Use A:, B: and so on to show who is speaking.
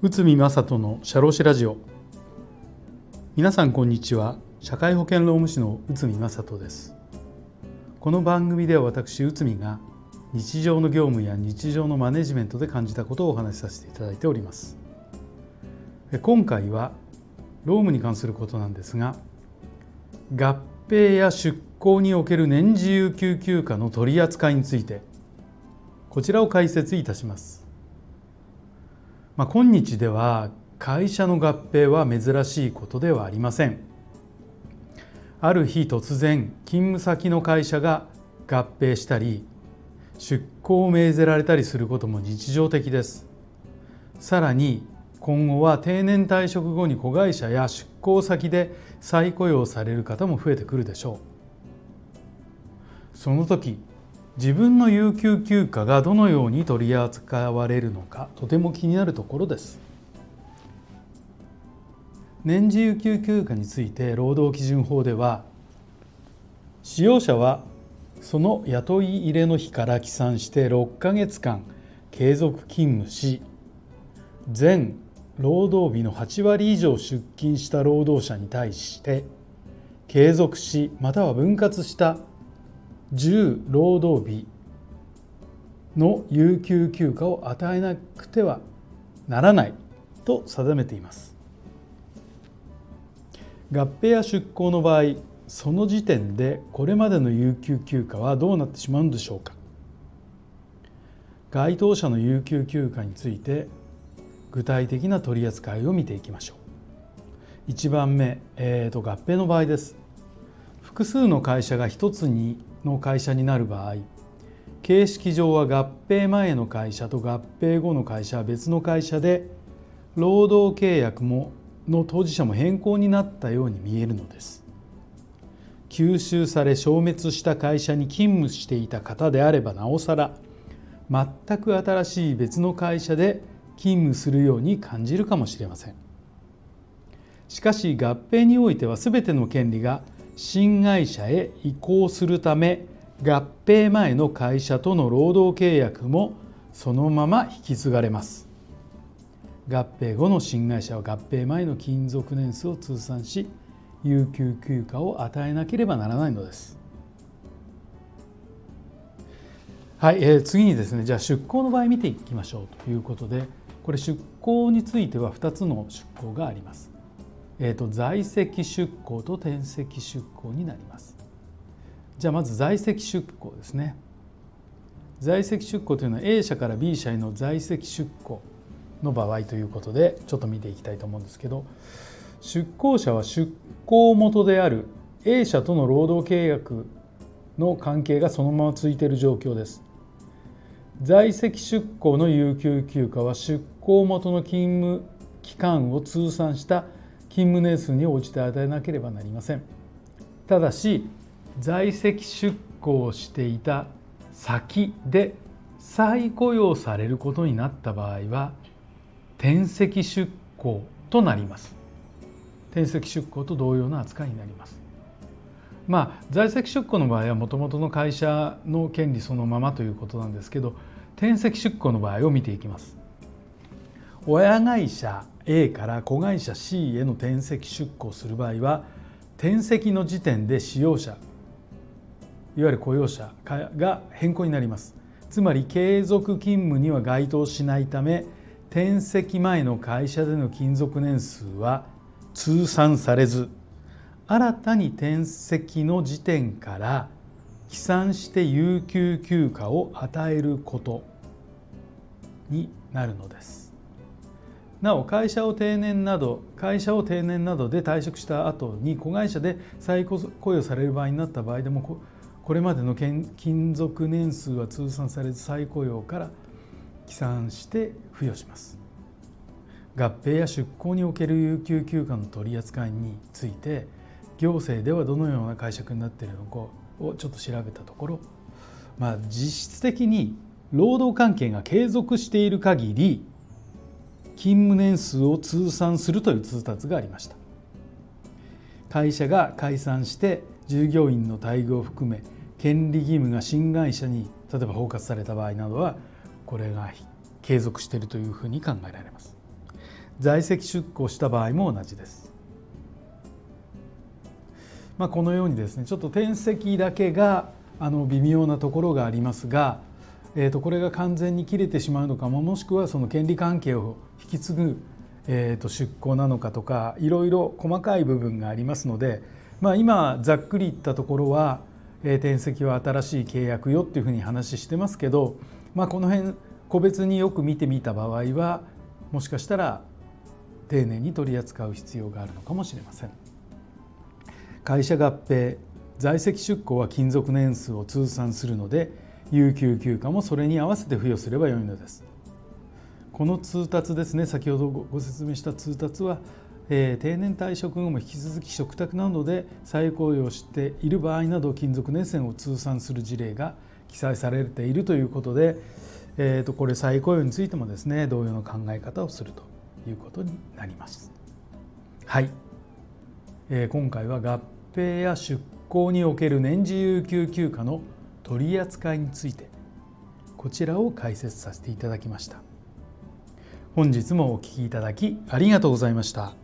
A: 内海正人の社労士ラジオ。皆さんこんにちは。社会保険労務士の内海正人です。この番組では私内海が日常の業務や日常のマネジメントで感じたことをお話しさせていただいております。今回は労務に関することなんですが合併や出向における年次有給休暇の取り扱いについてこちらを解説いたします、まあ、今日では会社の合併は珍しいことではありません。ある日突然勤務先の会社が合併したり出向を命ぜられたりすることも日常的です。さらに今後は定年退職後に子会社や出向先で再雇用される方も増えてくるでしょう。その時自分の有給休暇がどのように取り扱われるのかとても気になるところです。年次有給休暇について労働基準法では使用者はその雇い入れの日から起算して6ヶ月間継続勤務し全労働日の8割以上出勤した労働者に対して継続しまたは分割した10労働日の有給休暇を与えなくてはならないと定めています。合併や出向の場合その時点でこれまでの有給休暇はどうなってしまうんでしょうか。該当者の有給休暇について具体的な取り扱いを見ていきましょう。1番目、えーと、合併の場合です。複数の会社が1つにの会社になる場合形式上は合併前の会社と合併後の会社は別の会社で労働契約もの当事者も変更になったように見えるのです。吸収され消滅した会社に勤務していた方であればなおさら全く新しい別の会社で勤務するように感じるかもしれません。しかし合併においては全ての権利が新会社へ移行するため合併前の会社との労働契約もそのまま引き継がれます合併後の新会社は合併前の勤続年数を通算し有給休暇を与えなければならないのですはい、えー、次にですねじゃあ出向の場合見ていきましょうということでこれ出向については2つの出向があります。えーと、在籍出向と転籍出向になります。じゃあまず在籍出向ですね。在籍出向というのは A 社から B 社への在籍出向の場合ということでちょっと見ていきたいと思うんですけど出向者は出向元である A 社との労働契約の関係がそのまま続いている状況です。在籍出向の有給休暇は出向元の勤務期間を通算した勤務年数に応じて与えなければなりません。ただし在籍出向していた先で再雇用されることになった場合は転籍出向となります。転籍出向と同様の扱いになります。まあ在籍出向の場合はもともとの会社の権利そのままということなんですけど転籍出向の場合を見ていきます。親会社 A から子会社 C への転籍出向する場合は転籍の時点で使用者いわゆる雇用者が変更になります。つまり継続勤務には該当しないため転籍前の会社での勤続年数は通算されず新たに転籍の時点から起算して有給休暇を与えることになるのです。なお会社を定年など会社を定年などで退職した後に子会社で再雇用される場合になった場合でもこれまでの勤続年数は通算されず再雇用から起算して付与します。合併や出向における有給休暇の取り扱いについて行政ではどのような解釈になっているのかをちょっと調べたところ、まあ、実質的に労働関係が継続している限り勤務年数を通算するという通達がありました。会社が解散して従業員の待遇を含め権利義務が新会社に例えば包括された場合などはこれが継続しているというふうに考えられます。在籍出向した場合も同じです。まあ、このようにですねちょっと転籍だけがあの微妙なところがありますが、えー、とこれが完全に切れてしまうのかももしくはその権利関係を引き継ぐ、えー、と出向なのかとかいろいろ細かい部分がありますので、まあ、今ざっくり言ったところは、えー、転籍は新しい契約よっていうふうに話してますけど、まあ、この辺個別によく見てみた場合はもしかしたら丁寧に取り扱う必要があるのかもしれません。会社合併在籍出向は勤続年数を通算するので有給休暇もそれに合わせて付与すればよいのですこの通達ですね先ほどご説明した通達は、えー、定年退職後も引き続き嘱託などで再雇用している場合など勤続年数を通算する事例が記載されているということで、えー、とこれ再雇用についてもですね同様の考え方をするということになります。はい、えー、今回は合併や出向における年次有給休暇の取り扱いについてこちらを解説させていただきました本日もお聴きいただきありがとうございました。